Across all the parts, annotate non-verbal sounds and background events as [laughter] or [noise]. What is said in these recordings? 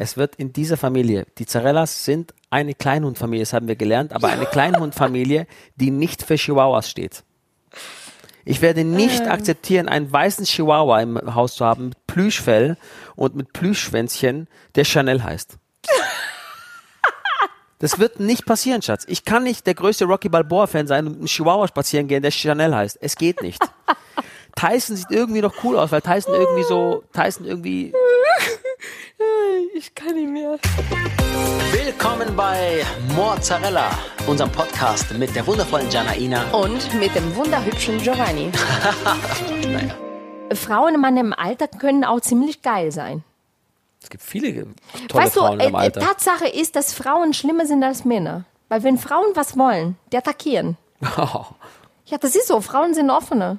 Es wird in dieser Familie, die Zarellas sind eine Kleinhundfamilie, das haben wir gelernt, aber eine [laughs] Kleinhundfamilie, die nicht für Chihuahuas steht. Ich werde nicht Ähm. akzeptieren, einen weißen Chihuahua im Haus zu haben mit Plüschfell und mit Plüschschwänzchen, der Chanel heißt. [laughs] Das wird nicht passieren, Schatz. Ich kann nicht der größte Rocky Balboa-Fan sein und mit einem Chihuahua spazieren gehen, der Chanel heißt. Es geht nicht. [laughs] Tyson sieht irgendwie noch cool aus, weil Tyson irgendwie so, Tyson irgendwie Ich kann nicht mehr. Willkommen bei Mozzarella, unserem Podcast mit der wundervollen Janaina. Und mit dem wunderhübschen Giovanni. [laughs] Frauen in meinem Alter können auch ziemlich geil sein. Es gibt viele tolle weißt du, Frauen im äh, Alter. Tatsache ist, dass Frauen schlimmer sind als Männer. Weil wenn Frauen was wollen, die attackieren. [laughs] Ja, das ist so. Frauen sind offener.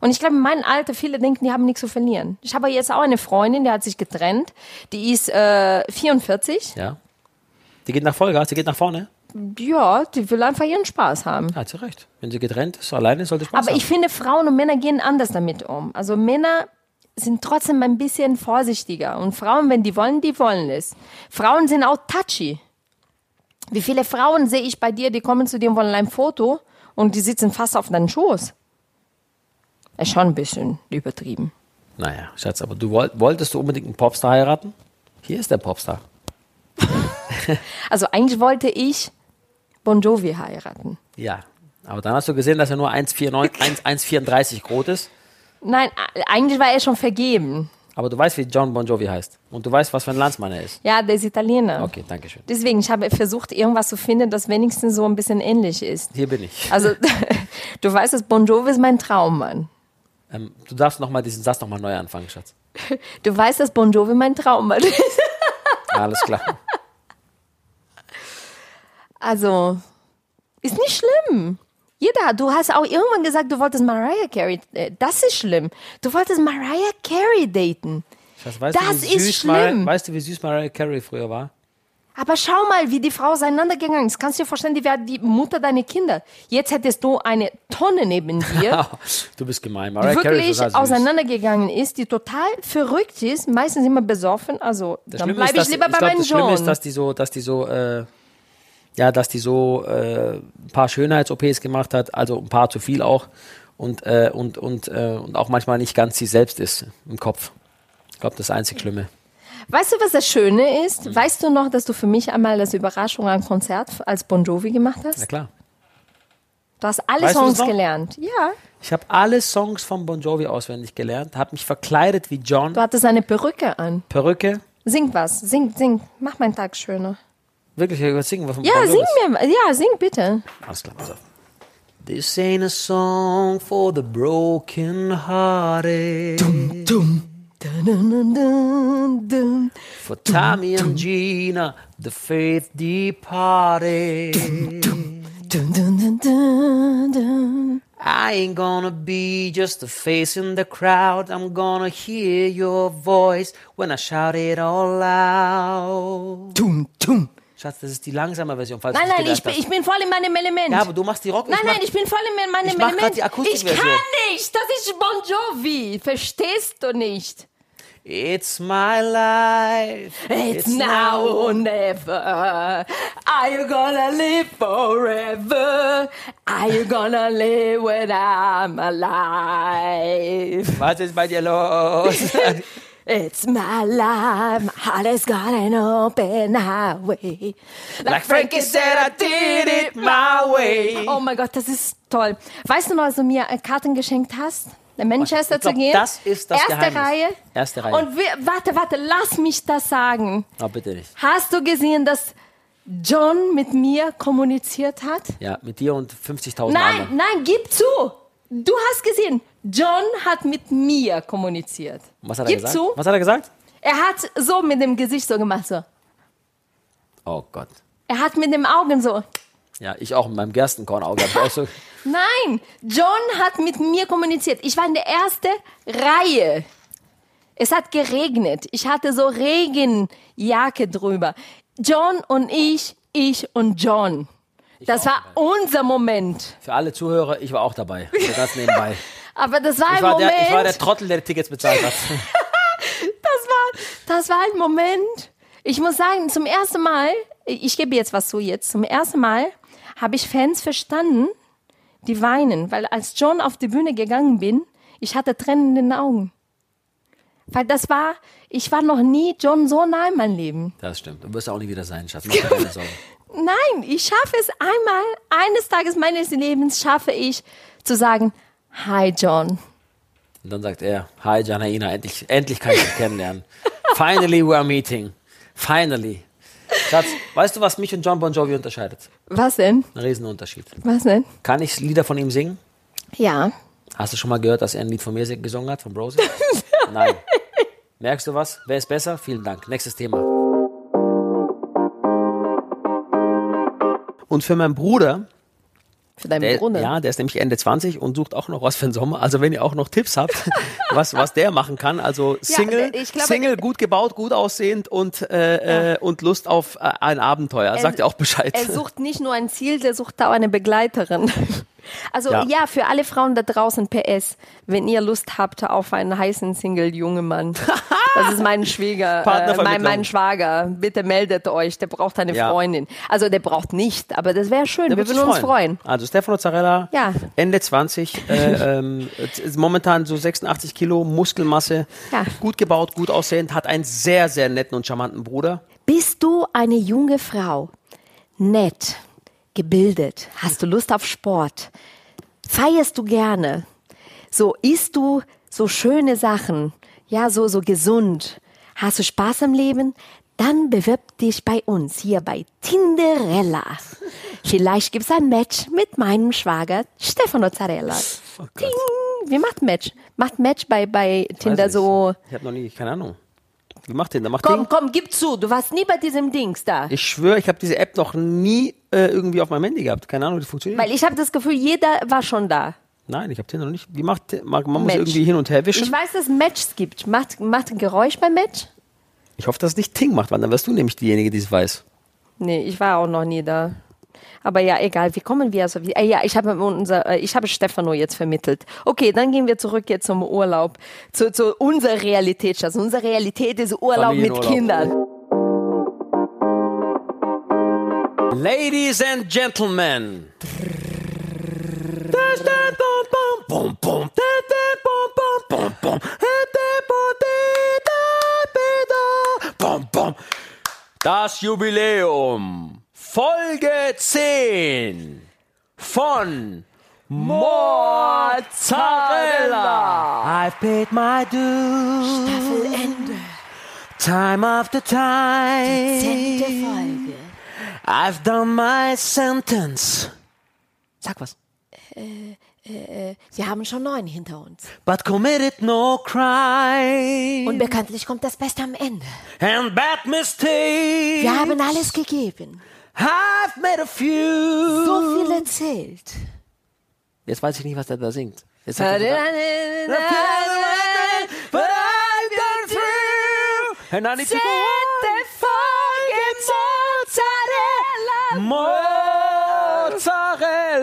Und ich glaube, in meinem Alter, viele denken, die haben nichts zu verlieren. Ich habe jetzt auch eine Freundin, die hat sich getrennt. Die ist äh, 44. ja. Die geht nach Vollgas, die geht nach vorne. Ja, die will einfach ihren Spaß haben. Ja, zu Recht. Wenn sie getrennt ist, alleine sollte Spaß Aber haben. ich finde, Frauen und Männer gehen anders damit um. Also Männer sind trotzdem ein bisschen vorsichtiger. Und Frauen, wenn die wollen, die wollen es. Frauen sind auch touchy. Wie viele Frauen sehe ich bei dir, die kommen zu dir und wollen ein Foto und die sitzen fast auf deinen Schoß. Ist schon ein bisschen übertrieben. Naja, Schatz, aber du wollt, wolltest du unbedingt einen Popstar heiraten? Hier ist der Popstar. [laughs] Also eigentlich wollte ich Bon Jovi heiraten. Ja. Aber dann hast du gesehen, dass er nur 1,49 1 1,34 groß ist. Nein, eigentlich war er schon vergeben. Aber du weißt, wie John Bon Jovi heißt. Und du weißt, was für ein Landsmann er ist. Ja, der ist Italiener. Okay, danke schön. Deswegen, ich habe versucht, irgendwas zu finden, das wenigstens so ein bisschen ähnlich ist. Hier bin ich. Also, [laughs] du weißt, dass Bon Jovi ist mein Traummann. Ähm, du darfst noch mal diesen Satz nochmal neu anfangen, Schatz. [laughs] Du weißt, dass Bon Jovi mein Traummann ist. [laughs] Alles klar. Also, ist nicht schlimm. Jeder, du hast auch irgendwann gesagt, du wolltest Mariah Carey. äh, Das ist schlimm. Du wolltest Mariah Carey daten. Schatz, weißt Das du, ist schlimm. Mariah, weißt du, wie süß Mariah Carey früher war? Aber schau mal, wie die Frau auseinandergegangen ist. Kannst du dir vorstellen, die wäre die Mutter deiner Kinder. Jetzt hättest du eine Tonne neben [laughs] dir, du bist gemein. die Mariah Carey wirklich auseinandergegangen ist, die total verrückt ist, meistens immer besoffen. Also, Das dann bleibe ich lieber bei glaub, meinem Das Schlimme ist, John. dass die so, dass die so, äh, ja, dass die so äh, ein paar Schönheits-OPs gemacht hat, also ein paar zu viel auch und äh, und und äh, und auch manchmal nicht ganz sie selbst ist im Kopf. Ich glaube, das ist das einzig Schlimme. Weißt du, was das Schöne ist? Hm. Weißt du noch, dass du für mich einmal das Überraschung ein Konzert als Bon Jovi gemacht hast? Na klar. Du hast alle Weißt Songs gelernt. Ja. Ich habe alle Songs von Bon Jovi auswendig gelernt, habe mich verkleidet wie John, Du hattest eine Perücke an. Perücke. Sing was. Sing, sing. Mach meinen Tag schöner. Wirklich, ich singen was von Ja, Bon Jovi sing mir. Ja, sing bitte. Alles klar, pass auf. This ain't a song for the broken hearted. Dun, dun. For Tommy and Gina, the faith departed. I ain't gonna be just a face in the crowd. I'm gonna hear your voice when I shout it all loud. Tum, tum. Schatz, das ist die langsame Version. Falls Nein, nein, ich bin, ich bin voll in meinem Element. Ja, aber du machst die Rock. nein, mach, nein, ich bin voll in meinem ich Element. die ich kann nicht. Das ist Bon Jovi. Verstehst du nicht? It's my life. It's now or never. Are you gonna live forever? Are you gonna live when I'm alive? Was ist bei dir los? [laughs] It's my life, my heart is got an open highway. Like Frankie said, I did it my way. Oh mein Gott, das ist toll. Weißt du noch, als du mir Karten geschenkt hast? In Manchester glaub, zu gehen? das ist das Erste Geheimnis. Reihe. Erste Reihe. Und wir, warte, warte, lass mich das sagen. Oh, bitte nicht. Hast du gesehen, dass John mit mir kommuniziert hat? Ja, mit dir und 50.000 Nein, anderen. nein, gib zu. Du hast gesehen, John hat mit mir kommuniziert. Was hat er gib gesagt? zu. Was hat er gesagt? Er hat so mit dem Gesicht so gemacht, so. Oh Gott. Er hat mit den Augen so. Ja, ich auch mit meinem Gerstenkornauge. [laughs] Nein, John hat mit mir kommuniziert. Ich war in der ersten Reihe. Es hat geregnet. Ich hatte so Regenjacke drüber. John und ich, ich und John. Das war unser Moment. für alle Zuhörer, ich war auch dabei. Ganz nebenbei. [laughs] Aber das war Ich ein war, Moment. der, ich war der Trottel, der Tickets bezahlt hat. [laughs] das, war, das war ein Moment. Ich muss sagen, zum ersten Mal, ich gebe jetzt was zu jetzt, zum ersten Mal habe ich Fans verstanden, die weinen, weil als John auf die Bühne gegangen bin, ich hatte Tränen in den Augen. Weil das war, ich war noch nie John so nah in meinem Leben. Das stimmt. Du wirst auch nie wieder sein, Schatz. Mach dir keine [laughs] Sorgen. Nein, ich schaffe es einmal, eines Tages meines Lebens schaffe ich zu sagen, Hi John. Und dann sagt er, hi Janaina, endlich, endlich kann ich dich kennenlernen. Finally we are meeting. Finally. Schatz, weißt du, was mich und John Bon Jovi unterscheidet? Was denn? Ein Riesenunterschied. Was denn? Kann ich Lieder von ihm singen? Ja. Hast du schon mal gehört, dass er ein Lied von mir gesungen hat, von Brosy? [laughs] Nein. Merkst du was? Wer ist besser? Vielen Dank. Nächstes Thema. Und für meinen Bruder, Für deinen der, Bruder. ja, der ist nämlich Ende 20 und sucht auch noch was für den Sommer. Also wenn ihr auch noch Tipps habt, [laughs] was, was der machen kann, also Single, ich glaube- Single, gut gebaut, gut aussehend und, äh, äh, und Lust auf äh, ein Abenteuer. Sagt ihr auch Bescheid. Er sucht nicht nur ein Ziel, der sucht auch eine Begleiterin. [laughs] Also Ja. ja. für alle Frauen da draußen PS, wenn ihr Lust habt auf einen heißen Single jungen Mann. [laughs] Das ist mein Schwieger, [laughs] äh, mein, mein Schwager. Bitte meldet euch, der braucht eine Ja. Freundin. Also der braucht nicht, aber das wäre schön. Der Wir würden uns freuen. Also Stefano Zarella, Ja. Ende 20, äh, [laughs] ähm, ist momentan so 86 Kilo Muskelmasse, Ja. gut gebaut, gut aussehend, hat einen sehr, sehr netten und charmanten Bruder. Bist du eine junge Frau, nett, gebildet, hast du Lust auf Sport, feierst du gerne, so isst du so schöne Sachen, ja, so, so gesund, hast du Spaß im Leben, dann bewirb dich bei uns hier bei Tinderella. Vielleicht gibt's ein Match mit meinem Schwager Stefano Zarella. Oh Ting. Wie macht Match? Macht Match bei, bei Tinder so. Ich habe noch nie, keine Ahnung. Wie macht den? Der macht Komm, den? komm, gib zu, du warst nie bei diesem Dings da. Ich schwöre, ich habe diese App noch nie äh, irgendwie auf meinem Handy gehabt. Keine Ahnung, wie die funktioniert. Weil ich habe das Gefühl, jeder war schon da. Nein, ich habe den noch nicht. Wie macht der? Man muss Match. irgendwie hin und her wischen. Ich weiß, dass es Matches gibt. Macht, macht ein Geräusch beim Match? Ich hoffe, dass es nicht Ting macht, weil dann wirst du nämlich diejenige, die es weiß. Nee, ich war auch noch nie da. Aber ja, egal, wie kommen wir also? Wie, äh, ja, ich habe unser, äh, ich habe Stefano jetzt vermittelt. Okay, dann gehen wir zurück jetzt zum Urlaub, zu, zu unserer Realität, Schatz. Unsere Realität ist Urlaub mit. Kindern. Ladies and Gentlemen. Das Jubiläum. Folge 10 von Mozzarella. I've paid my dues. Staffelende. Time after time. Zehnte Folge. I've done my sentence. Sag was. Wir haben schon neun hinter uns. But committed no crime. Und bekanntlich kommt das Beste am Ende. and bad mistakes. Wir haben alles gegeben. I've made a few. So viel erzählt. Jetzt weiß ich nicht, was der da singt. Jetzt er, Zehnte But I've gone through. And I need to go Folge Mozzarella. Mozzarella.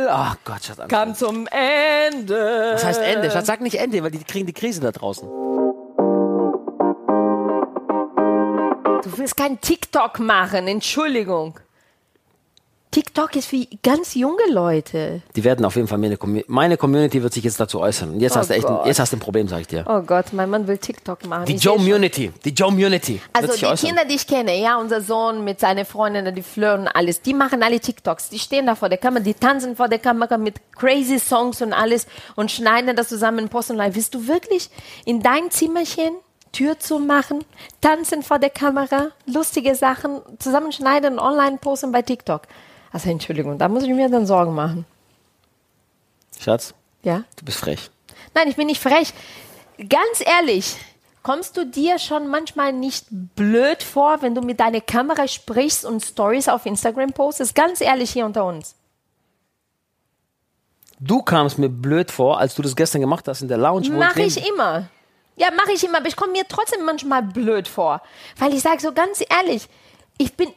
Ach Gott, Schatz. Kam zum Ende. Was heißt Ende? Schatz, sag nicht Ende, weil die kriegen die Krise da draußen. Du willst kein TikTok machen, Entschuldigung. TikTok ist für ganz junge Leute. Die werden auf jeden Fall meine, meine Community wird sich jetzt dazu äußern. Und jetzt hast du echt, ein, jetzt hast du ein Problem, sag ich dir. Oh Gott, mein Mann will TikTok machen. Die. Joe-Munity, die Joe-Munity Also wird sich die äußern. Kinder, die ich kenne, ja, unser Sohn mit seinen Freundinnen, die flirten alles, die machen alle TikToks, die stehen da vor der Kamera, die tanzen vor der Kamera mit crazy Songs und alles und schneiden das zusammen, posten live. Willst du wirklich in dein Zimmerchen Tür zu machen, tanzen vor der Kamera, lustige Sachen zusammenschneiden und online posten bei TikTok? Also Entschuldigung, da muss ich mir dann Sorgen machen. Schatz, Ja? du bist frech. Nein, ich bin nicht frech. Ganz ehrlich, kommst du dir schon manchmal nicht blöd vor, wenn du mit deiner Kamera sprichst und Stories auf Instagram postest? Ganz ehrlich hier unter uns. Du kamst mir blöd vor, als du das gestern gemacht hast in der Lounge. Mache ich immer. Ja, mache ich immer, aber ich komme mir trotzdem manchmal blöd vor. Weil ich sage so ganz ehrlich, ich bin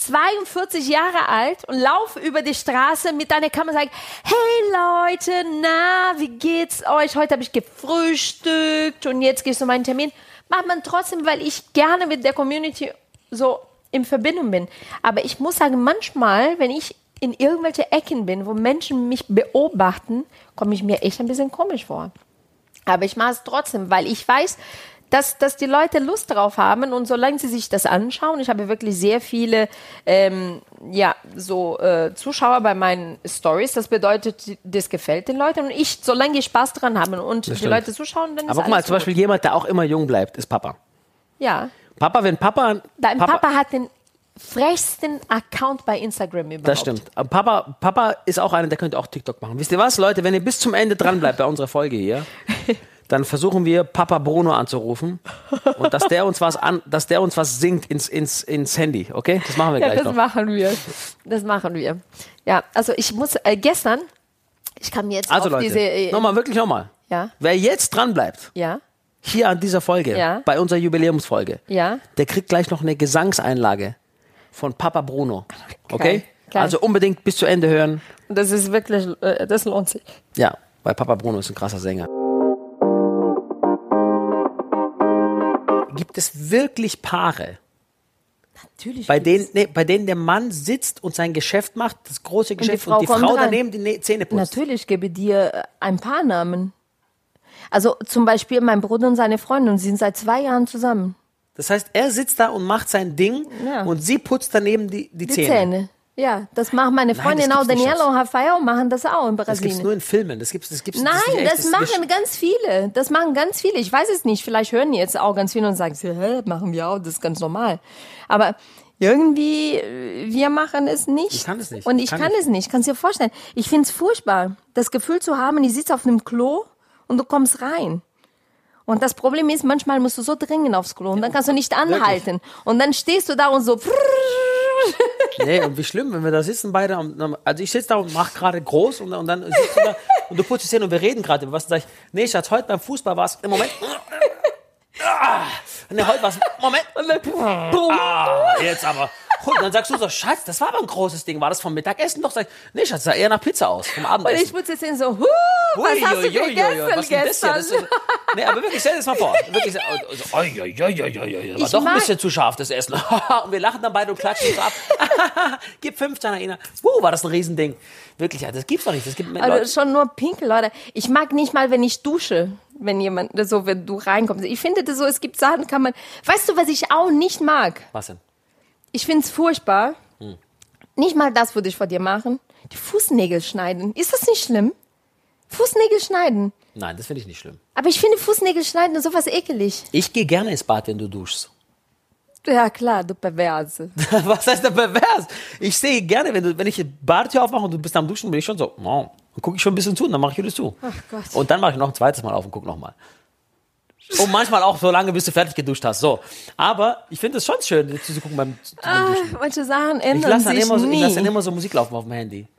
42 Jahre alt und laufe über die Straße mit einer Kamera und sage, hey Leute, na, wie geht's euch? Heute habe ich gefrühstückt und jetzt gehe ich zu meinem Termin. Macht man trotzdem, weil ich gerne mit der Community so in Verbindung bin. Aber ich muss sagen, manchmal, wenn ich in irgendwelche Ecken bin, wo Menschen mich beobachten, komme ich mir echt ein bisschen komisch vor. Aber ich mache es trotzdem, weil ich weiß, dass, dass die Leute Lust drauf haben und solange sie sich das anschauen, ich habe wirklich sehr viele ähm, ja, so äh, Zuschauer bei meinen Stories, das bedeutet, das gefällt den Leuten und ich, solange die Spaß dran haben und die. Leute zuschauen, dann ist Aber guck mal, zum Beispiel gut. jemand, der auch immer jung bleibt, ist Papa. Ja, Papa, wenn Papa. dein Papa, hat den frechsten Account bei Instagram überhaupt. Das stimmt. Aber Papa, Papa ist auch einer, der könnte auch TikTok machen. Wisst ihr was, Leute? Wenn ihr bis zum Ende dran bleibt bei unserer Folge hier, [laughs] dann versuchen wir Papa Bruno anzurufen und dass der uns was an, dass der uns was singt ins, ins, ins Handy, okay? Das machen wir Ja, gleich das noch. machen wir. Das machen wir. Ja, also ich muss äh, gestern, ich kam jetzt Also auf Leute, diese. Äh, nochmal, wirklich nochmal. Ja, Wer jetzt dran bleibt, ja, hier an dieser Folge, Ja. bei unserer Jubiläumsfolge, ja. der kriegt gleich noch eine Gesangseinlage von Papa Bruno. Okay? geil. Also unbedingt bis zu Ende hören. Das ist wirklich, äh, das lohnt sich. Ja, weil Papa Bruno ist ein krasser Sänger. Gibt es wirklich Paare, Natürlich. bei denen, nee, bei denen der Mann sitzt und sein Geschäft macht, das große Geschäft, und Frau die kommt Frau, daneben die Ne- Zähne putzt? Natürlich gebe dir äh, ein paar Namen. Also zum Beispiel mein Bruder und seine Freundin sind seit zwei Jahren zusammen. Das heißt, er sitzt da und macht sein Ding Ja. und sie putzt daneben die, die, Die Zähne. Zähne. Ja, das machen meine Freundin das auch. Daniela und Rafael machen das auch in Das gibt's Brasilien. nur in Filmen. Das gibt's, das gibt's, Nein, das, echt, das machen ist- ganz viele. Das machen ganz viele. Ich weiß es nicht. Vielleicht hören die jetzt auch ganz viele und sagen, hä, machen wir auch, das ist ganz normal. Aber irgendwie, äh, wir machen es nicht. Ich kann es nicht. Und Ich kann kann, es nicht. Kannst dir vorstellen. Ich finde es furchtbar, das Gefühl zu haben, ich sitze auf einem Klo und du kommst rein. Und das Problem ist, manchmal musst du so dringend aufs Klo und dann kannst du nicht anhalten. Und dann stehst du da und so, Nee, und wie schlimm, wenn wir da sitzen beide. am- Also ich sitze da und mache gerade groß und, und dann sitzt du da und du putzt die Zähne und wir reden gerade über was. Dann sag ich, nee, Schatz, heute beim Fußball war es im Moment. Ah, nee, heute war es. Moment. Ah, jetzt aber. Und dann sagst du so, Schatz, das war aber ein großes Ding. War das vom Mittagessen? Doch, sag ich, nee, Schatz, sah eher nach Pizza aus. Vom und Abendessen. ich muss jetzt sehen so, huh, was Ui, hast du ui, ui, ui, gegessen was ist denn das hier? gestern? Das ist, nee, aber wirklich, stell dir das mal vor. Wirklich, so, ui, ui, ui, ui, ui, ui, war Ich doch ein bisschen zu scharf, das Essen. und [laughs] wir lachen dann beide und klatschen so ab. [laughs] Gib 15, Ina. Uh, war das ein Riesending. Wirklich, das gibt's doch nicht. Das gibt Leute, Also schon nur Pinkel, Leute. Ich mag nicht mal, wenn ich dusche, wenn jemand, so, wenn du reinkommst. Ich finde das so, es gibt Sachen, kann man, weißt du, was ich auch nicht mag? was denn? Ich finde es furchtbar. Hm. Nicht mal das würde ich vor dir machen. Die Fußnägel schneiden. Ist das nicht schlimm? Fußnägel schneiden. Nein, das finde ich nicht schlimm. Aber ich finde Fußnägel schneiden sowas ekelig. Ich gehe gerne ins Bad, wenn du duschst. Ja, klar, du Perverse. [laughs] was heißt denn pervers? Ich sehe gerne, wenn, du, wenn ich die Badetür aufmache und du bist am Duschen, bin ich schon so, wow. Dann gucke ich schon ein bisschen zu und dann mache ich wieder zu. Ach Gott. Und dann mache ich noch ein zweites Mal auf und gucke nochmal. Und manchmal auch so lange, bis du fertig geduscht hast. So. Aber ich finde es schon schön, zu gucken beim, beim Duschen. Manche Sachen Ich ändern lasse dann, sich immer so, ich lass dann immer so Musik laufen auf dem Handy. [laughs]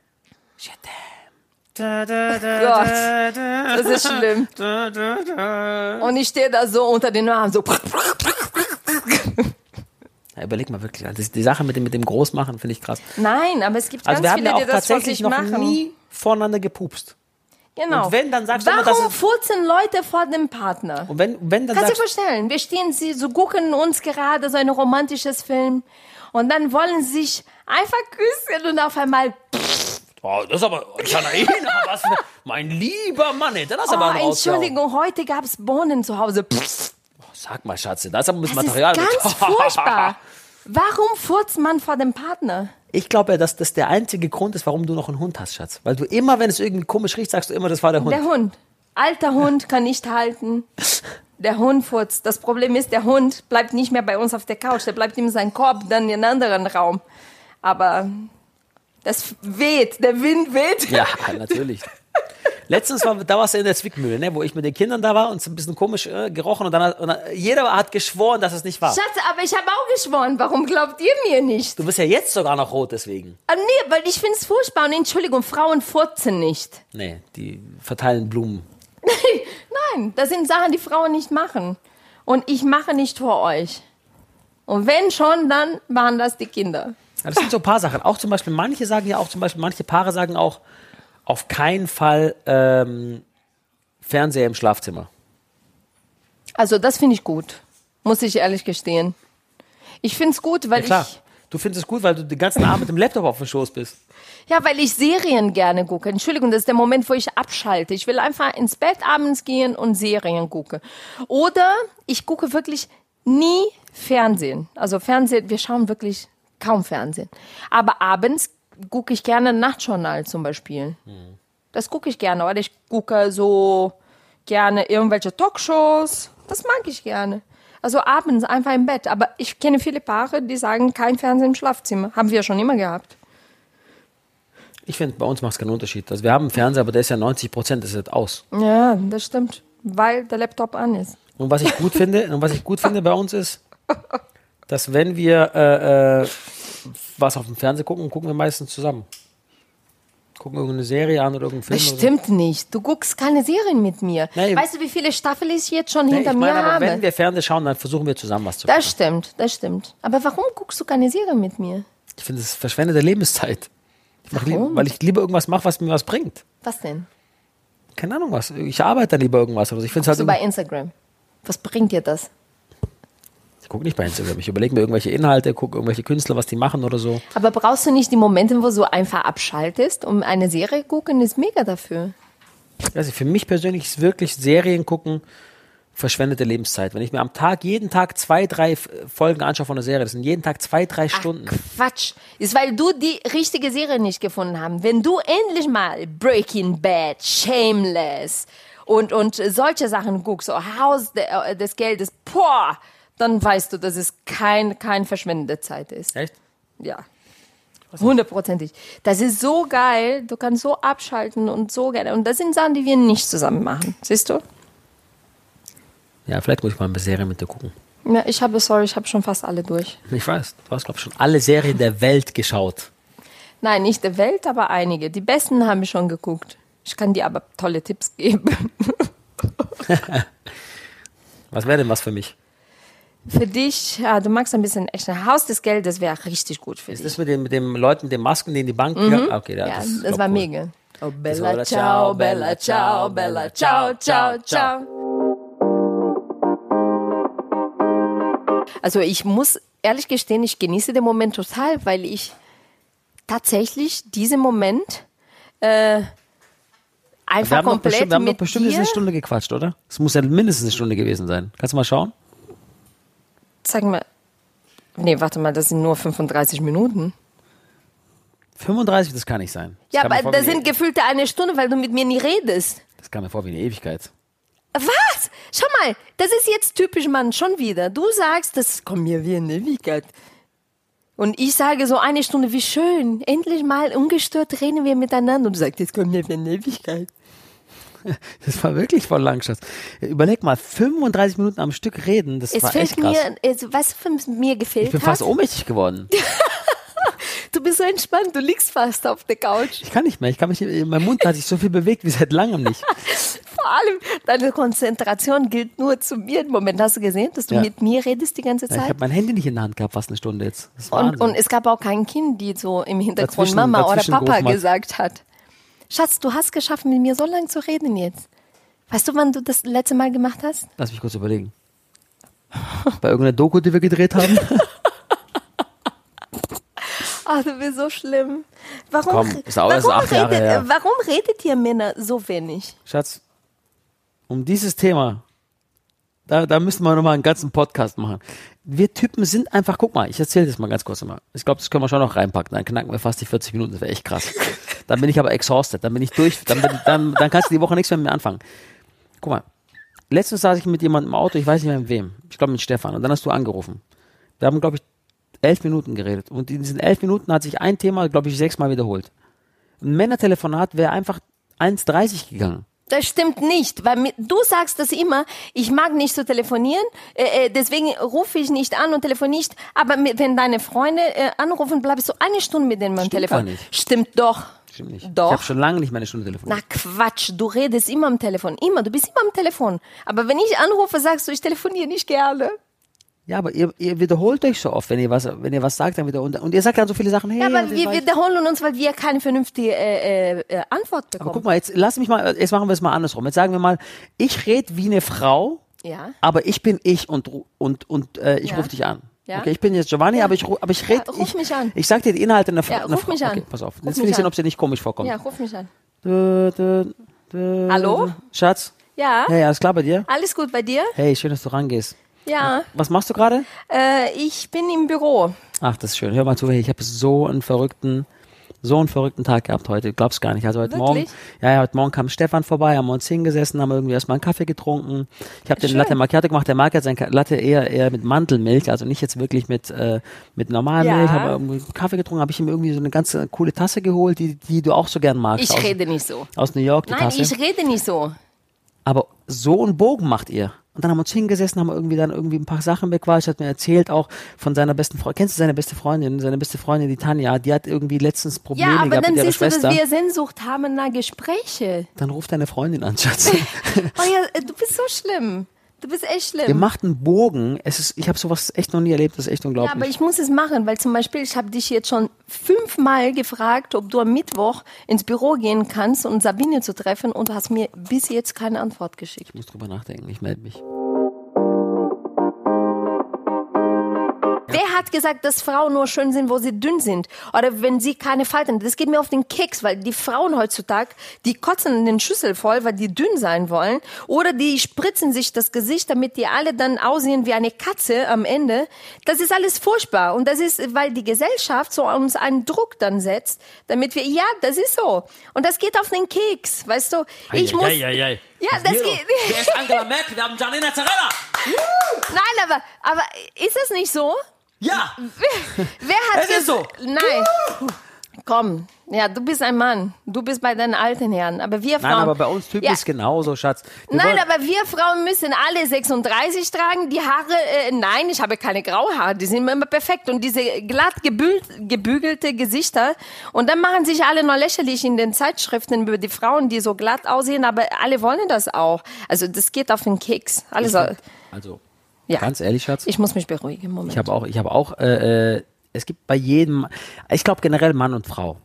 Gott, das ist schlimm. [laughs] Und ich stehe da so unter den Armen, so. Ja, überleg mal wirklich. Das, die Sache mit dem, mit dem Großmachen finde ich krass. Nein, aber es gibt Also ganz wir haben viele, ja auch die das tatsächlich noch machen. nie voneinander gepupst. Genau. Und wenn, dann sagst du Warum immer, dass furzen Leute vor dem Partner? Und wenn, wenn dann Kannst du dir vorstellen, wir stehen sie, so gucken uns gerade so ein romantisches Film und dann wollen sie sich einfach küssen und auf einmal, oh, das ist aber, Janaina, was mein lieber Mann, hast du oh, aber rausgehauen. Entschuldigung, heute gab es Bohnen zu Hause. Pff, Sag mal, Schatze, da ist aber ein bisschen Das Material ist ganz [laughs] furchtbar. Warum furzt man vor dem Partner? Ich glaube ja, dass das der einzige Grund ist, warum du noch einen Hund hast, Schatz. Weil du immer, wenn es irgendwie komisch riecht, sagst du immer, das war der Hund. Der Hund. Alter Hund kann nicht halten. Der Hund furzt. Das Problem ist, der Hund bleibt nicht mehr bei uns auf der Couch. Der bleibt in seinem Korb, dann in einem anderen Raum. Aber das weht. Der Wind weht. Ja, natürlich. Letztens war, da warst du in der Zwickmühle, ne, wo ich mit den Kindern da war und es ein bisschen komisch äh, gerochen und dann, und dann jeder hat geschworen, dass es nicht war. Schatz, aber ich habe auch geschworen. Warum glaubt ihr mir nicht? Du bist ja jetzt sogar noch rot deswegen. Ah, nee, weil ich finde es furchtbar. Und Entschuldigung, Frauen furzen nicht. [laughs] Nee, die verteilen Blumen. Nein, das sind Sachen, die Frauen nicht machen. Und ich mache nicht vor euch. Und wenn schon, dann waren das die Kinder. Ja, das sind so ein paar Sachen. Auch zum Beispiel, manche sagen ja auch, zum Beispiel, manche Paare sagen auch, auf keinen Fall ähm, Fernseher im Schlafzimmer. Also das finde ich gut, muss ich ehrlich gestehen. Ich finde es gut, weil Ja, klar. ich Du findest es gut, weil du den ganzen Abend mit dem Laptop auf dem Schoß bist. Ja, weil ich Serien gerne gucke. Entschuldigung, das ist der Moment, wo ich abschalte. Ich will einfach ins Bett abends gehen und Serien gucke. Oder ich gucke wirklich nie Fernsehen. Also Fernsehen, wir schauen wirklich kaum Fernsehen. Aber abends gucke ich gerne Nachtjournal zum Beispiel. Das gucke ich gerne. Oder ich gucke so gerne irgendwelche Talkshows. Das mag ich gerne. Also abends einfach im Bett. Aber ich kenne viele Paare, die sagen, kein Fernsehen im Schlafzimmer. Haben wir schon immer gehabt. Ich finde, bei uns macht es keinen Unterschied. Also wir haben einen Fernseher, aber der ist ja 90 Prozent, ist jetzt aus. Ja, das stimmt. Weil der Laptop an ist. Und was ich gut finde, und was ich gut finde bei uns ist, [laughs] dass wenn wir äh, äh, was auf dem Fernseher gucken, gucken wir meistens zusammen. Gucken irgendeine Serie an oder irgendeinen Film. Das stimmt nicht. Du guckst keine Serien mit mir. Nee. weißt du, wie viele Staffeln ich jetzt schon So. Nee, hinter ich meine, mir aber habe? wenn wir Fernsehen schauen, dann versuchen wir zusammen was zu das gucken. stimmt, das stimmt. Aber warum guckst du keine Serie mit mir? Ich finde, es ist verschwendete Lebenszeit. Ich Warum? weil ich lieber irgendwas mache, was mir was bringt. Was denn? Keine Ahnung was. Ich arbeite dann lieber irgendwas. Oder so. Ich finde es halt So bei Instagram. Was bringt dir das? Gucke nicht bei Instagram. Ich überlege mir irgendwelche Inhalte, gucke irgendwelche Künstler, was die machen oder so. Aber brauchst du nicht die Momente, wo du einfach abschaltest, um eine Serie gucken, ist mega dafür. Also für mich persönlich ist wirklich Serien gucken verschwendete Lebenszeit. Wenn ich mir am Tag, jeden Tag zwei, drei Folgen anschaue von einer Serie, das sind jeden Tag zwei, drei Stunden. Quatsch. Ist, weil du die richtige Serie nicht gefunden hast. Wenn du endlich mal Breaking Bad, Shameless und, und solche Sachen guckst, so Haus äh, des Geldes, boah, dann weißt du, dass es kein, kein verschwendete Zeit ist. Echt? Ja. Hundertprozentig. Das ist so geil. Du kannst so abschalten und so gerne. Und das sind Sachen, die wir nicht zusammen machen. Siehst du? Ja, vielleicht muss ich mal eine Serie mit dir gucken. Ja, ich habe, sorry, ich habe schon fast alle durch. Ich weiß, du hast, glaube ich, schon alle Serien der Welt geschaut. Nein, nicht der Welt, aber einige. Die besten haben wir schon geguckt. Ich kann dir aber tolle Tipps geben. [laughs] Was wäre denn was für mich? Für dich, ja, du magst ein bisschen echt ein Haus des Geldes, wäre richtig gut für Ist dich. das mit den, mit den Leuten, mit den Masken, die in die Bank gegangen Ah, Okay, ja, Mhm. Ja, das, das, ist, war cool. mega. Oh, Bella, war ciao, Bella, ciao, Bella, ciao, ciao, ciao. Also ich muss ehrlich gestehen, ich genieße den Moment total, weil ich tatsächlich diesen Moment äh, Wir einfach haben, noch komplett bestimmt, wir haben noch bestimmt eine Stunde gequatscht, oder? Es muss ja mindestens eine Stunde gewesen sein. Kannst du mal schauen? Sag mal, nee, warte mal, das sind nur 35 Minuten. 35, das kann nicht sein. Das Ja, aber das sind gefühlte eine Stunde, weil du mit mir nie redest. Das kam mir vor wie eine Ewigkeit. Was? Schau mal, das ist jetzt typisch Mann, schon wieder. Du sagst, das kommt mir wie eine Ewigkeit. Und ich sage so eine Stunde, wie schön. Endlich mal ungestört reden wir miteinander. Und du sagst, das kommt mir wie eine Ewigkeit. [laughs] Das war wirklich voll lang, Schatz. Überleg mal, 35 Minuten am Stück reden, das Es war echt fällt krass. mir, was für mir gefällt ich bin hat, fast ohnmächtig geworden. [laughs] du bist so entspannt, du liegst fast auf der Couch. Ich kann nicht mehr. Ich kann mich, nicht- mein Mund hat sich so viel bewegt wie seit langem nicht. [laughs] Vor allem, deine Konzentration gilt nur zu mir. Im Moment hast du gesehen, dass du Ja. mit mir redest die ganze Ja, Ich Zeit. habe mein Handy nicht in der Hand gehabt, fast eine Stunde jetzt. Und, und es gab auch kein Kind, die so im Hintergrund Dazwischen- Mama oder dazwischen Papa gerufen hat. gesagt hat. Schatz, du hast geschafft, mit mir so lange zu reden jetzt. Weißt du, wann du das letzte Mal gemacht hast? Lass mich kurz überlegen. Bei irgendeiner Doku, die wir gedreht haben? Ach, [laughs] du bist so schlimm. Warum, Komm, ist auch erst warum, acht Jahre redet, her. warum redet ihr Männer so wenig? Schatz, um dieses Thema, da, da müssen wir nochmal einen ganzen Podcast machen. Wir Typen sind einfach, guck mal, ich erzähle das mal ganz kurz mal. Ich glaube, das können wir schon noch reinpacken. Dann knacken wir fast die 40 Minuten, das wäre echt krass. [laughs] Dann bin ich aber exhausted, dann bin ich durch, dann, bin, dann, dann kannst du die Woche nichts mehr mit mir anfangen. Guck mal, letztens saß ich mit jemandem im Auto, ich weiß nicht mehr mit wem, ich glaube mit Stefan, und dann hast du angerufen. Wir haben, glaube ich, elf Minuten geredet. Und in diesen elf Minuten hat sich ein Thema, glaube ich, sechsmal wiederholt. Ein Männertelefonat wäre einfach 1,30 gegangen. Das stimmt nicht, weil du sagst das immer, ich mag nicht so telefonieren, äh, äh, deswegen rufe ich nicht an und telefoniere nicht, aber mit, wenn deine Freunde äh, anrufen, bleibst du eine Stunde mit denen am Telefon. Stimmt doch. Stimmt nicht. Doch. Ich habe schon lange nicht mehr eine Stunde telefoniert. Na Quatsch, du redest immer am Telefon, immer, du bist immer am Telefon. Aber wenn ich anrufe, sagst du, ich telefoniere nicht gerne. Ja, aber ihr, ihr wiederholt euch so oft, wenn ihr was, wenn ihr was sagt, dann wieder und, ihr sagt dann so viele Sachen. Hey, Ja, aber wir wiederholen uns, weil wir keine vernünftige äh, äh, äh, Antwort aber bekommen. guck mal, jetzt lass mich mal, jetzt machen wir es mal andersrum. Jetzt sagen wir mal, ich rede wie eine Frau, Ja. aber ich bin ich und und und äh, ich Ja. rufe dich an. Ja? Okay, ich bin jetzt Giovanni, aber ich, aber ich rede. Ja, ruf ich, mich an. Ich sag dir die Inhalte einer Fra- Ja, ruf mich an. Okay, pass auf. Ruf Jetzt will ich sehen, ob es dir nicht komisch vorkommt. Ja, ruf mich an. Dö, dö, dö, Hallo? Schatz? Ja, Hey, alles klar bei dir? alles gut bei dir? Hey, schön, dass du rangehst. Ja, Was machst du gerade? äh, ich bin im Büro. Ach, das ist schön. Hör mal zu, ich habe so einen verrückten, so einen verrückten Tag gehabt heute. Glaubst gar nicht. Also heute Wirklich? Morgen, ja, ja, heute Morgen kam Stefan vorbei, haben wir uns hingesessen, haben irgendwie erstmal einen Kaffee getrunken. Ich habe den. Latte Macchiato gemacht. Der mag jetzt sein Latte eher eher mit Mandelmilch, also nicht jetzt wirklich mit äh, mit normaler Ja. Milch. Aber irgendwie Kaffee getrunken, habe ich ihm irgendwie so eine ganz coole Tasse geholt, die die du auch so gern magst. Ich aus, rede nicht so. aus New York die Nein, Tasse. ich rede nicht so. Aber so einen Bogen macht ihr. Und dann haben wir uns hingesessen, haben irgendwie dann irgendwie ein paar Sachen bequatscht, hat mir erzählt auch von seiner besten Freundin. Kennst du seine beste Freundin? Seine beste Freundin, die Tanja, die hat irgendwie letztens Probleme Ja, aber gehabt dann mit ihrer siehst du, dass Schwester. wir Sehnsucht haben nach Gespräche. dann ruft deine Freundin an, Schatz. [laughs] Oh ja, du bist so schlimm. Du bist echt Ihr schlimm. macht einen Bogen. Es ist, ich habe sowas echt noch nie erlebt, das ist echt Ja, unglaublich. aber ich muss es machen, weil zum Beispiel, ich habe dich jetzt schon fünfmal gefragt, ob du am Mittwoch ins Büro gehen kannst, um Sabine zu treffen und du hast mir bis jetzt keine Antwort geschickt. ich muss drüber nachdenken, ich melde mich. Wer hat gesagt, dass Frauen nur schön sind, wo sie dünn sind? Oder wenn sie keine Falten? Das geht mir auf den Keks, weil die Frauen heutzutage, die kotzen in den Schüssel voll, weil die dünn sein wollen. Oder die spritzen sich das Gesicht, damit die alle dann aussehen wie eine Katze am Ende. Das ist alles furchtbar. Und das ist, weil die Gesellschaft so uns einen Druck dann setzt, damit wir, ja, das ist so. Und das geht auf den Keks, weißt du? Ich muss, ja, das geht. Wer ist Angela Merkel? Wir haben Janina Zarella. [laughs] Nein, aber, aber ist das nicht so? Ja. Wer hat Es ist so. Nein. Komm, ja, du bist ein Mann. Du bist bei deinen alten Herren. Aber wir Frauen. Nein, aber bei uns Typen ja. ist genauso, Schatz. Wir Nein, aber wir Frauen müssen alle 36 tragen. Die Haare, äh, nein, ich habe keine graue Haare. Die sind immer perfekt. Und diese glatt gebügelt, gebügelte Gesichter. Und dann machen sich alle noch lächerlich in den Zeitschriften über die Frauen, die so glatt aussehen. Aber alle wollen das auch. Also das geht auf den Keks. Alles, also, ja. ganz ehrlich, Schatz. Ich muss mich beruhigen. Moment. Ich habe auch, ich habe auch, äh, äh, es gibt bei jedem, ich glaube generell Mann und Frau.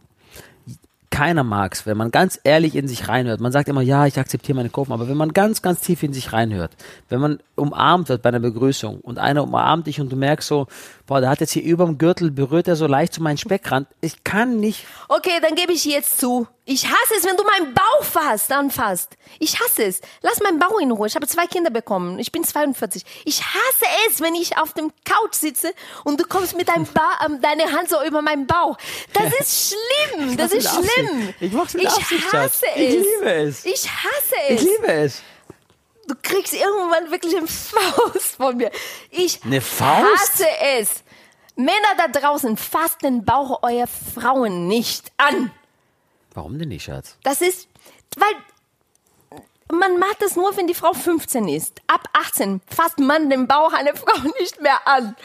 Keiner mag's, wenn man ganz ehrlich in sich reinhört. Man sagt immer, ja, ich akzeptiere meine Kurven, aber wenn man ganz, ganz tief in sich reinhört, wenn man umarmt wird bei einer Begrüßung und einer umarmt dich und du merkst so, boah, der hat jetzt hier überm Gürtel, berührt er so leicht zu meinen Speckrand. Ich kann nicht, Okay, dann gebe ich jetzt zu. Ich hasse es, wenn du meinen Bauch fasst, anfasst. Ich hasse es. Lass meinen Bauch in Ruhe. Ich habe zwei Kinder bekommen. Ich bin 42. Ich hasse es, wenn ich auf dem Couch sitze und du kommst mit deinem ba ähm, deine Hand so über meinen Bauch. Das ist [laughs] schlimm. Das ist schlimm. Ich mach's mit ich Absicht, hasse Ich es. liebe es. Ich hasse ich es. liebe es. Du kriegst irgendwann wirklich eine Faust von mir. Ich Eine Faust? hasse es. Männer da draußen, fasst den Bauch eurer Frauen nicht an. Warum denn nicht, Schatz? Das ist, weil man macht das nur, wenn die Frau 15 ist. Ab 18 fasst man den Bauch einer Frau [laughs] nicht mehr an.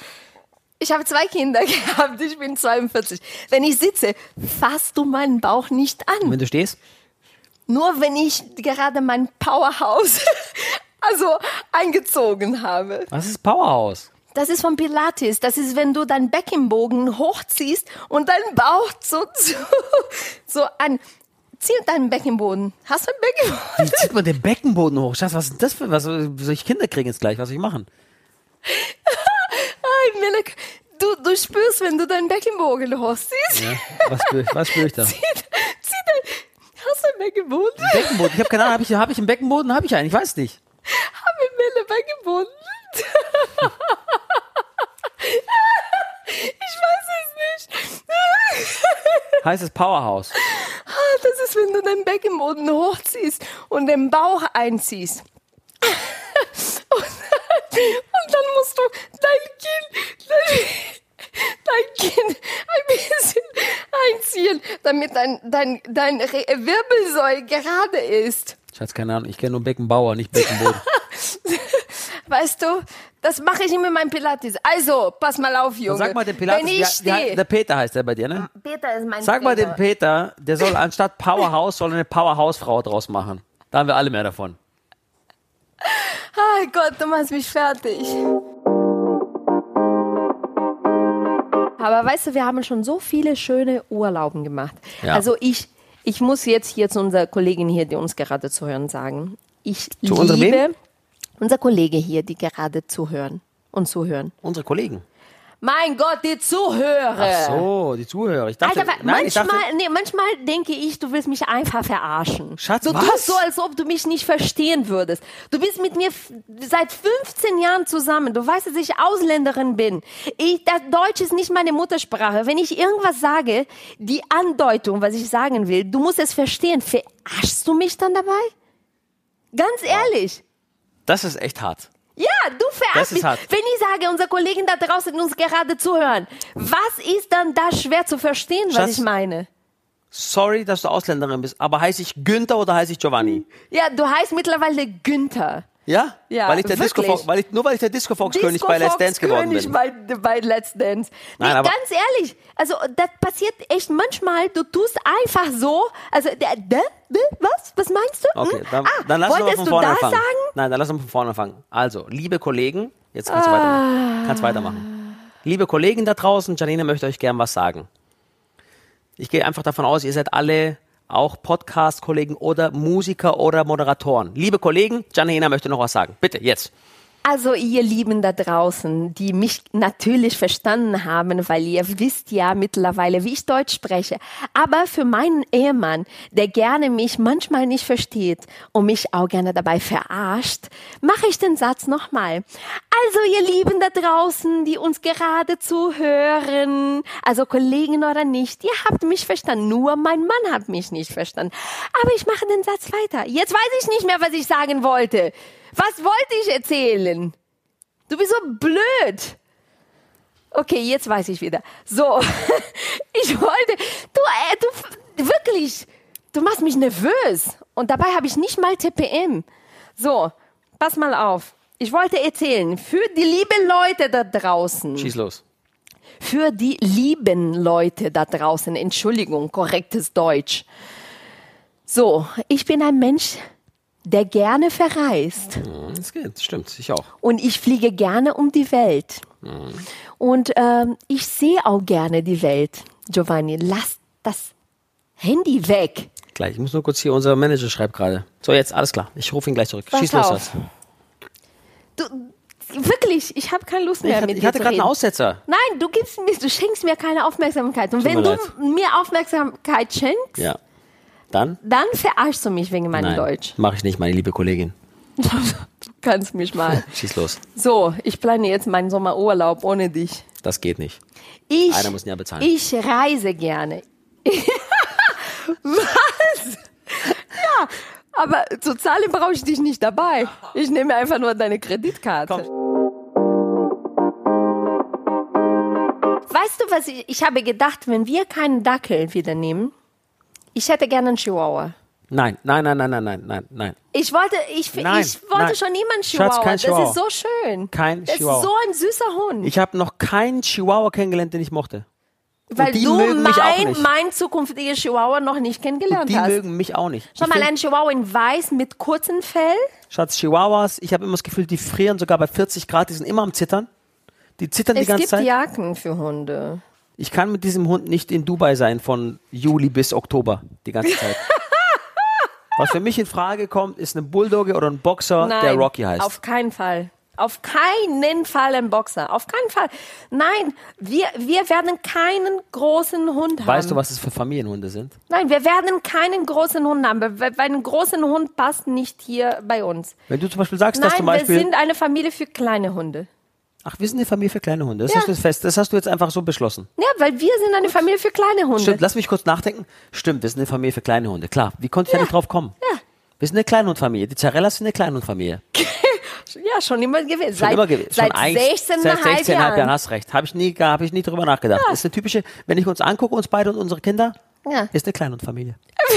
Ich habe zwei Kinder [laughs] gehabt, ich bin 42. Wenn ich sitze, fasst du meinen Bauch nicht Und an. wenn du stehst? Nur wenn ich gerade mein Powerhouse [laughs] also eingezogen habe. Was ist Powerhouse? Das ist von Pilates. Das ist, wenn du deinen Beckenbogen hochziehst und deinen Bauch so, so, [laughs] so an. Zieh deinen Beckenboden. Hast du einen Beckenboden? Wie zieht man den Beckenboden hoch? Schatz, was ist das für was? Soll ich Kinder kriegen jetzt gleich? Was soll ich machen? [laughs] Ay, Melek, du, du spürst, wenn du deinen Beckenbogen hochziehst. Ja, was spüre ich, was spür ich da? [laughs] Zieh, zieh dein, hast du einen Beckenboden? Beckenboden. Ich habe keine Ahnung, habe ich, hab ich einen Beckenboden? Habe ich einen? Ich weiß nicht. Habe Melle Beckenboden? Ich weiß es nicht. Heißt es Powerhouse? Ah, Das ist, wenn du deinen Beckenboden hochziehst und den Bauch einziehst. Und, und dann musst du dein Kinn, dein, dein Kinn ein bisschen einziehen, damit dein, dein, dein Wirbelsäule gerade ist. Schatz, keine Ahnung. Ich kenne nur Beckenbauer, nicht Beckenboden. [laughs] Weißt du, das mache ich immer in meinem Pilates. Also, pass mal auf, Junge. Sag mal dem Pilates, Wenn ich ja, der, stehe. der Peter heißt der bei dir, ne? Peter ist mein Sag mal dem Trainer. Peter, der soll anstatt Powerhouse, soll eine Powerhouse-Frau draus machen. Da haben wir alle mehr davon. Oh Gott, du machst mich fertig. Aber weißt du, wir haben schon so viele schöne Urlauben gemacht. Ja. Also ich, ich muss jetzt hier zu unserer Kollegin hier, die uns gerade zuhören, sagen. Ich Zu unserem liebe unser Kollege hier, die gerade zuhören und zuhören. Unsere Kollegen. Mein Gott, die Zuhörer. Ach so, die Zuhörer. Ich dachte, Alter, nein, ich manchmal, dachte, nee, manchmal denke ich, du willst mich einfach verarschen. Schatz, du was? tust so, als ob du mich nicht verstehen würdest. Du bist mit mir seit 15 Jahren zusammen. Du weißt, dass ich Ausländerin bin. Ich, das Deutsch ist nicht meine Muttersprache. Wenn ich irgendwas sage, die Andeutung, was ich sagen will, du musst es verstehen. Verarschst du mich dann dabei? Ganz ehrlich. Das ist echt hart. Ja, du verarschst mich. hart. Wenn ich sage, unsere Kollegen da draußen uns gerade zuhören, was ist dann da schwer zu verstehen, was Schatz, ich meine? Sorry, dass du Ausländerin bist, aber heiße ich Günther oder heiße ich Giovanni? Ja, du heißt mittlerweile Günther. Ja? Ja, weil ich der Disco wirklich. Fox, weil ich, nur weil ich der Disco Fox König bei Let's Dance geworden König bin. Bei, bei Let's Dance. Nee, Nein, ganz ehrlich, also das passiert echt manchmal, du tust einfach so, also der, der, der was? Was meinst du? Okay, Hm? dann, ah, dann lass uns mal von vorne anfangen. sagen? Nein, dann lass uns von vorne anfangen. Also, liebe Kollegen, jetzt kannst du Ah. weitermachen. Kannst weitermachen. Liebe Kollegen da draußen, Janine möchte euch gern was sagen. Ich gehe einfach davon aus, ihr seid alle auch Podcast-Kollegen oder Musiker oder Moderatoren. Liebe Kollegen, Janina möchte noch was sagen. Bitte, jetzt. Also ihr Lieben da draußen, die mich natürlich verstanden haben, weil ihr wisst ja mittlerweile, wie ich Deutsch spreche. Aber für meinen Ehemann, der gerne mich manchmal nicht versteht und mich auch gerne dabei verarscht, mache ich den Satz nochmal. Also ihr Lieben da draußen, die uns gerade zuhören, also Kollegen oder nicht, ihr habt mich verstanden. Nur mein Mann hat mich nicht verstanden. Aber ich mache den Satz weiter. Jetzt weiß ich nicht mehr, was ich sagen wollte. Was wollte ich erzählen? Du bist so blöd. Okay, jetzt weiß ich wieder. So, [laughs] ich wollte, du, äh, du, wirklich, du machst mich nervös. Und dabei habe ich nicht mal TPM. So, pass mal auf. Ich wollte erzählen, für die lieben Leute da draußen, Schieß los. für die lieben Leute da draußen, Entschuldigung, korrektes Deutsch. So, ich bin ein Mensch, der gerne verreist. Das geht, stimmt. Ich auch. Und ich fliege gerne um die Welt. Und ähm, ich sehe auch gerne die Welt. Giovanni, lass das Handy weg. Gleich, ich muss nur kurz hier, unser Manager schreibt gerade. So, jetzt, alles klar. Ich rufe ihn gleich zurück. Pass Schieß los, auf. Du, wirklich, ich habe keine Lust mehr Ich hatte, mit ich dir hatte gerade einen. Aussetzer. Nein, du gibst mir, du schenkst mir keine Aufmerksamkeit. Und wenn mir du leid. mir Aufmerksamkeit schenkst, Ja. Dann? dann verarschst du mich wegen meinem Nein, Deutsch. mache ich nicht, meine liebe Kollegin. [laughs] Du kannst mich mal. [laughs] Schieß los. So, ich plane jetzt meinen Sommerurlaub ohne dich. Das geht nicht. Ich, Einer muss ihn ja bezahlen. Ich reise gerne. [laughs] Was? Aber zu zahlen brauche ich dich nicht dabei. Ich nehme einfach nur deine Kreditkarte. Weißt du, was ich, ich habe gedacht, wenn wir keinen Dackel wieder nehmen, ich hätte gerne einen Chihuahua. Nein, nein, nein, nein, nein, nein, nein, nein. Ich wollte, ich, Nein, ich wollte nein. schon immer einen Schatz, Chihuahua. kein Chihuahua. Das ist so schön. Kein das Chihuahua. ist so ein süßer Hund. Ich habe noch keinen Chihuahua kennengelernt, den ich mochte. Weil die du mein, mein zukünftiger Chihuahua noch nicht kennengelernt Die hast. mögen mich auch nicht. Schau Ich mal, ein Chihuahua in weiß mit kurzem Fell. Schatz, Chihuahuas, ich habe immer das Gefühl, die frieren sogar bei 40 Grad, die sind immer am Zittern. Die zittern die Es ganze gibt Zeit. Jacken für Hunde. Ich kann mit diesem Hund nicht in Dubai sein von Juli bis Oktober die ganze Zeit. [laughs] Was für mich in Frage kommt, ist eine Bulldogge oder ein Boxer, Nein, der Rocky heißt. Auf keinen Fall. Auf keinen Fall ein Boxer. Auf keinen Fall. Nein, wir, wir werden keinen großen Hund haben. weißt du, was es für Familienhunde sind? Nein, wir werden keinen großen Hund haben, weil, ein großen Hund passt nicht hier bei uns. Wenn du zum Beispiel sagst, dass Nein, zum wir Beispiel. sind eine Familie für kleine Hunde. Ach, wir sind eine Familie für kleine Hunde. Das Ja. hast du jetzt fest. Das hast du jetzt einfach so beschlossen. Ja, weil wir sind eine Familie für kleine Hunde. Stimmt, lass mich kurz nachdenken. Stimmt, wir sind eine Familie für kleine Hunde. Klar, wie konnte ich da nicht drauf kommen? Ja. Wir sind eine Kleinhundfamilie. Die Zarellas sind eine Kleinhundfamilie. [laughs] Ja, schon immer gewesen. Schon seit, immer gewesen. Seit Schon eigentlich- 16,5 seit 16,5 Jahren. Jahren. Hast recht. Habe ich nie, habe ich nie drüber nachgedacht. Ist eine typische, wenn ich uns angucke, uns beide und unsere Kinder, Ja. ist eine Kleinhundfamilie. [laughs]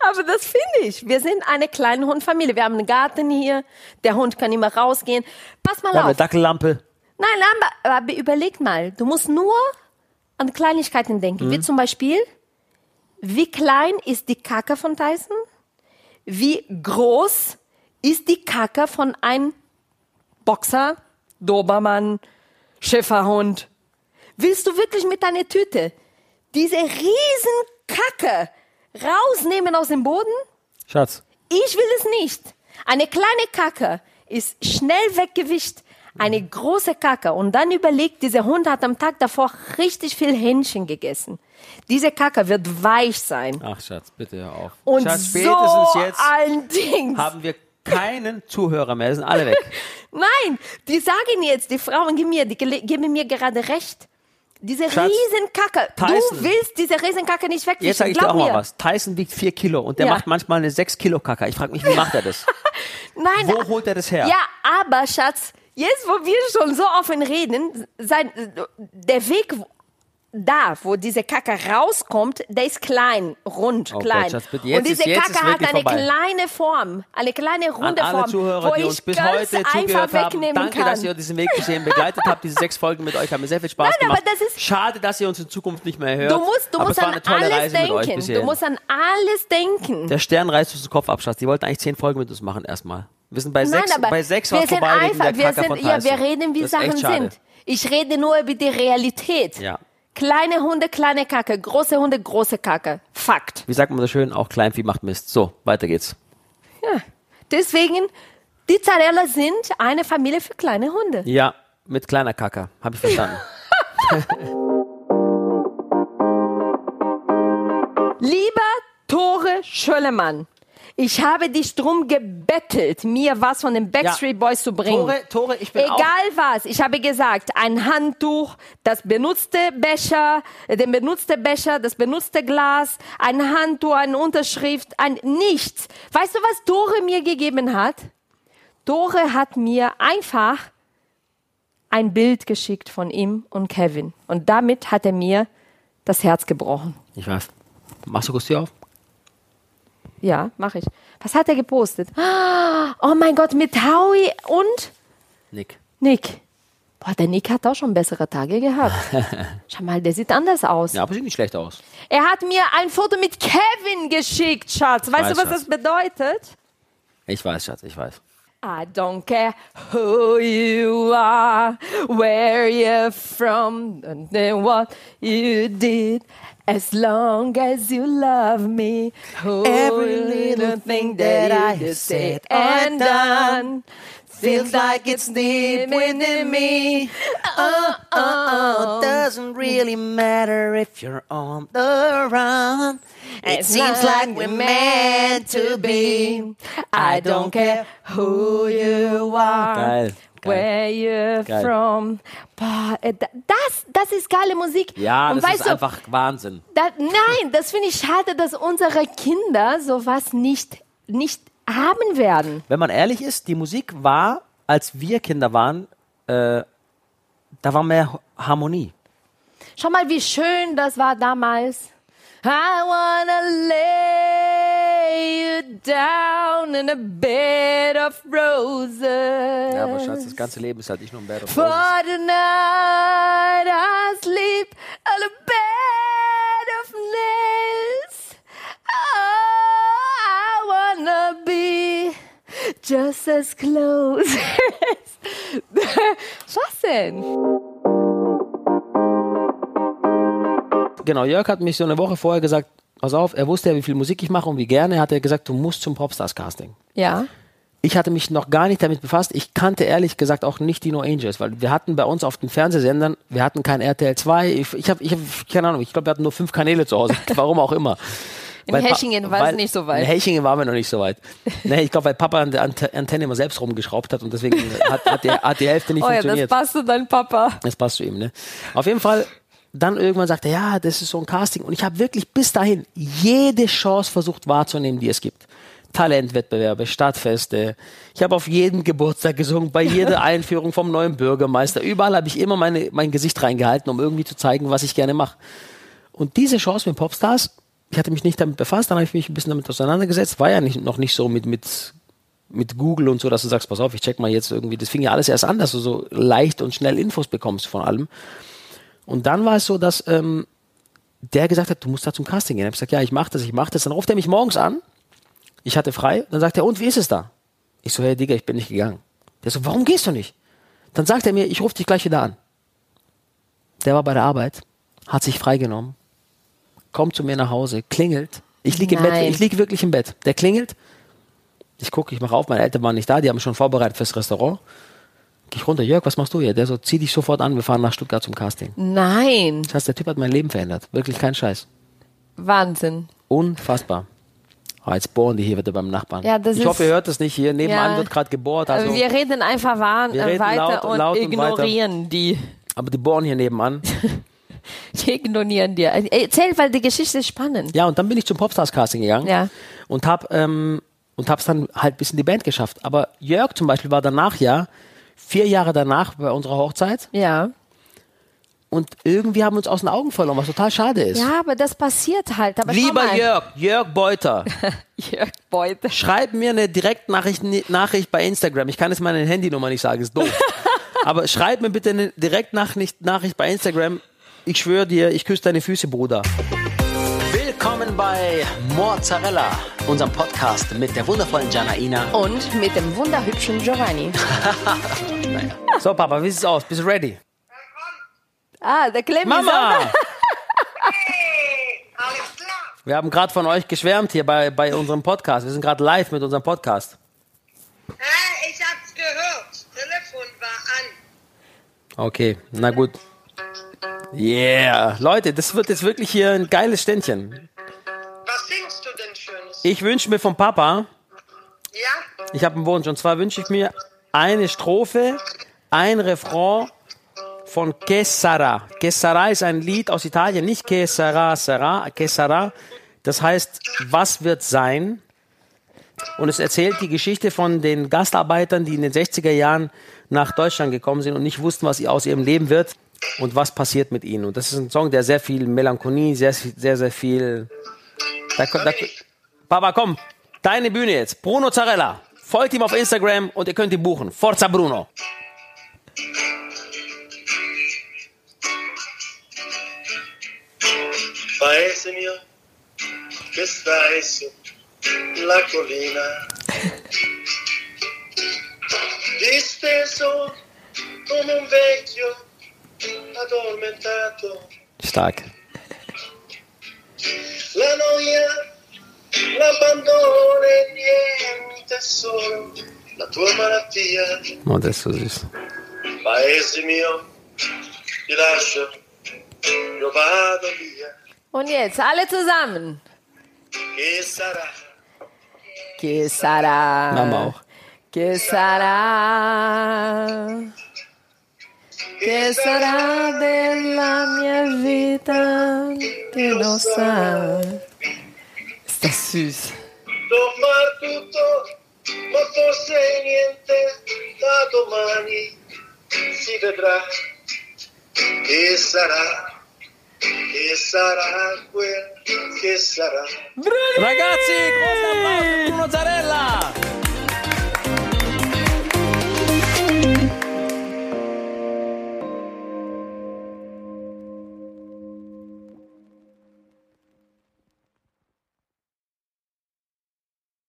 Aber das finde ich. Wir sind eine kleine Hundfamilie. Wir haben einen Garten hier. Der Hund kann immer rausgehen. Pass mal Wir haben eine auf. Dackellampe. Nein, aber, aber überleg mal. Du musst nur an Kleinigkeiten denken. Mhm. Wie zum Beispiel, wie klein ist die Kacke von Tyson? Wie groß ist die Kacke von einem Boxer, Dobermann, Schäferhund? Willst du wirklich mit deiner Tüte diese riesen Kacke rausnehmen aus dem Boden? Schatz, Ich will es nicht. Eine kleine Kacke ist schnell weggewischt. Eine große Kacke und dann überlegt, dieser Hund hat am Tag davor richtig viel Hähnchen gegessen. Diese Kacke wird weich sein. Ach, Schatz, bitte hör auf. Und Schatz, so ein Ding. haben wir keinen Zuhörer mehr, sind alle weg. [laughs] Nein, die sagen jetzt, die Frauen geben mir, die geben mir gerade recht. Diese Schatz, Riesenkacke. Tyson. Du willst diese Riesenkacke nicht wegfischen. Jetzt sage ich dir auch mal was. Tyson wiegt vier Kilo und der Ja. macht manchmal eine sechs Kilo Kacke. Ich frage mich, wie macht er das? [laughs] Nein, Wo holt er das her? Ja, aber Schatz, jetzt wo wir schon so offen reden, sein, der Weg da, wo diese Kacke rauskommt, der ist klein, rund, Oh klein. Gott, Schatz, Und diese ist- Kacke hat eine vorbei. kleine Form, eine kleine An runde alle Form, Zuhörer, wo die ich uns bis ganz heute einfach zugehört haben, wegnehmen danke, kann. dass ihr diesen Weg bisher begleitet habt. Diese sechs Folgen mit euch haben mir sehr viel Spaß Nein, gemacht. das Schade, dass ihr uns in Zukunft nicht mehr hört. Du musst, du aber musst an alles denken. Du musst an alles denken. Der Stern reißt uns den Kopf ab, Schatz. Die wollten eigentlich zehn Folgen mit uns machen erstmal. Wir sind bei Nein, sechs, bei sechs wir sind einfach, wir sind, ja, wir reden, wie Sachen sind. Ich rede nur über die Realität. Ja. Kleine Hunde, kleine Kacke. Große Hunde, große Kacke. Fakt. Wie sagt man so schön? Auch Kleinvieh macht Mist. So, weiter geht's. Ja. Deswegen, die Zarella sind eine Familie für kleine Hunde. Ja, mit kleiner Kacke. Habe ich verstanden. [laughs] [laughs] Lieber Tore Schöllemann, ich habe dich drum gebettelt, mir was von den Backstreet Boys zu bringen. Tore, Tore, ich bin Egal auch... was, ich habe gesagt, ein Handtuch, das benutzte Becher, äh, den benutzte Becher, das benutzte Glas, ein Handtuch, eine Unterschrift, ein nichts. Weißt du, was Tore mir gegeben hat? Tore hat mir einfach ein Bild geschickt von ihm und Kevin. Und damit hat er mir das Herz gebrochen. Ich weiß. Machst du kurz die auf? Ja, mache ich. Was hat er gepostet? Oh mein Gott, mit Howie und Nick. Nick. Boah, der Nick hat auch schon bessere Tage gehabt. [laughs] Schau mal, der sieht anders aus. Ja, aber sieht nicht schlecht aus. Er hat mir ein Foto mit Kevin geschickt, Schatz. Weißt weiß, du, was Schatz. das bedeutet? Ich weiß, Schatz, ich weiß. I don't care who you are, where you're from, and then what you did. As long as you love me, every little thing that I have said and done feels like it's deep within me. Oh, oh, doesn't really matter if you're on the run. It seems like we're meant to be. I don't care who you are. Geil. Where you're Geil. from. Boah, äh, da- das, das ist geile Musik. Ja, Und das ist du, einfach Wahnsinn. da, nein, das finde ich schade, dass unsere Kinder sowas nicht, nicht haben werden. Wenn man ehrlich ist, die Musik war, als wir Kinder waren, äh, da war mehr Harmonie. Schau mal, wie schön das war damals. I wanna lay you down in a bed of roses. Ja, aber Schatz, das ganze Leben ist halt nicht nur ein Bad of For Roses. tonight I sleep on a bed of nails. Oh, I wanna be just as close. [laughs] Was denn? Genau, Jörg hat mich so eine Woche vorher gesagt, pass auf, er wusste ja, wie viel Musik ich mache und wie gerne, hat er gesagt, du musst zum Popstars-Casting. Ja. Ich hatte mich noch gar nicht damit befasst. Ich kannte ehrlich gesagt auch nicht die No Angels, weil wir hatten bei uns auf den Fernsehsendern, wir hatten kein RTL 2. Ich, ich habe, ich hab, keine Ahnung, ich glaube, wir hatten nur fünf Kanäle zu Hause. [laughs] Warum auch immer. In Weil Hechingen war es nicht so weit. In Hechingen waren wir noch nicht so weit. [laughs] nee, ich glaube, weil Papa an der Ante- Antenne immer selbst rumgeschraubt hat und deswegen hat, hat, der, hat die Hälfte nicht Oh ja, das funktioniert. passt zu deinem Papa. Das passt zu ihm, ne? Auf jeden Fall, dann irgendwann sagt er, ja, das ist so ein Casting. Und ich habe wirklich bis dahin jede Chance versucht wahrzunehmen, die es gibt. Talentwettbewerbe, Stadtfeste. Ich habe auf jeden Geburtstag gesungen, bei jeder [laughs] Einführung vom neuen Bürgermeister. Überall habe ich immer meine, mein Gesicht reingehalten, um irgendwie zu zeigen, was ich gerne mache. Und diese Chance mit Popstars, ich hatte mich nicht damit befasst, dann habe ich mich ein bisschen damit auseinandergesetzt. War ja nicht, noch nicht so mit, mit, mit Google und so, dass du sagst, pass auf, ich check mal jetzt irgendwie. Das fing ja alles erst an, dass du so leicht und schnell Infos bekommst von allem. Und dann war es so, dass ähm, der gesagt hat, du musst da zum Casting gehen. Ich habe gesagt, ja, ich mache das, ich mache das. Dann ruft er mich morgens an. Ich hatte frei. Dann sagt er, und wie ist es da? Ich so, hey Digga, ich bin nicht gegangen. Der so, warum gehst du nicht? Dann sagt er mir, ich rufe dich gleich wieder an. Der war bei der Arbeit, hat sich freigenommen, kommt zu mir nach Hause, klingelt. Ich liege im Bett, ich liege wirklich im Bett. Der klingelt. Ich gucke, ich mache auf, meine Eltern waren nicht da, die haben schon vorbereitet fürs Restaurant. Geh ich runter, Jörg, was machst du hier? Der so, zieh dich sofort an, wir fahren nach Stuttgart zum Casting. Nein. Das heißt, der Typ hat mein Leben verändert. Wirklich kein Scheiß. Wahnsinn. Unfassbar. Oh, jetzt bohren die hier wieder beim Nachbarn. Ja, ich hoffe, ihr hört das nicht hier. Nebenan Ja. wird gerade gebohrt. Also, wir reden einfach wahr, Wir reden weiter laut- und laut und ignorieren die. aber die bohren hier nebenan. [laughs] Die ignorieren dir. Erzähl, weil die Geschichte ist spannend. Ja, und dann bin ich zum Popstars-Casting gegangen Ja. und hab ähm, und hab's dann halt bis in die Band geschafft. Aber Jörg zum Beispiel war danach ja vier Jahre danach bei unserer Hochzeit Ja. und irgendwie haben wir uns aus den Augen verloren, was total schade ist. Ja, aber das passiert halt. Aber Lieber. Jörg, Jörg Beuter, [laughs] Jörg Beute. schreib mir eine Direktnachricht Nachricht bei Instagram. Ich kann jetzt meine Handynummer nicht sagen, ist doof. [laughs] Aber schreib mir bitte eine Direktnachricht Nachricht bei Instagram. Ich schwöre dir, ich küsse deine Füße, Bruder. Willkommen bei Mozzarella, unserem Podcast mit der wundervollen Janaina. [laughs] Und mit dem wunderhübschen Giovanni. So, Papa, wie sieht's aus? Bist du ready? Ah, der Clemens. Mama! Hey, alles klar. Wir haben gerade von euch geschwärmt hier bei, bei unserem Podcast. Wir sind gerade live mit unserem Podcast. Hä, ich hab's gehört. Telefon war an. Okay, na gut. Yeah. Leute, das wird jetzt wirklich hier ein geiles Ständchen. Ich wünsche mir vom Papa, Ja? ich habe einen Wunsch, und zwar wünsche ich mir eine Strophe, ein Refrain von Che Sarà. Che Sarà ist ein Lied aus Italien, nicht Che Sarà, Sarà, Che Sarà. Das heißt, was wird sein? Und es erzählt die Geschichte von den Gastarbeitern, die in den 60er Jahren nach Deutschland gekommen sind und nicht wussten, was aus ihrem Leben wird und was passiert mit ihnen. Und das ist ein Song, der sehr viel Melancholie, sehr, sehr, sehr viel. Da, da, Papa, komm, deine Bühne jetzt. Bruno Zarella. Folgt ihm auf Instagram und ihr könnt ihn buchen. Forza Bruno. Paese mio, che stai su la collina, disteso come un vecchio addormentato. Stark. La noia, l'abbandono e niente solo la tua malattia. Oh, das ist so süß. Paese mio, ti lascio, io vado via. Und jetzt alle zusammen. Che sarà? Que sarà? Mama auch. Que sarà? Que sarà della mia vita? Che lo sa. Ist das süß. Devo far tutto, ma forse niente da domani si vedrà. Che sarà? Che sarà quel che sarà? Ragazzi, großen Applaus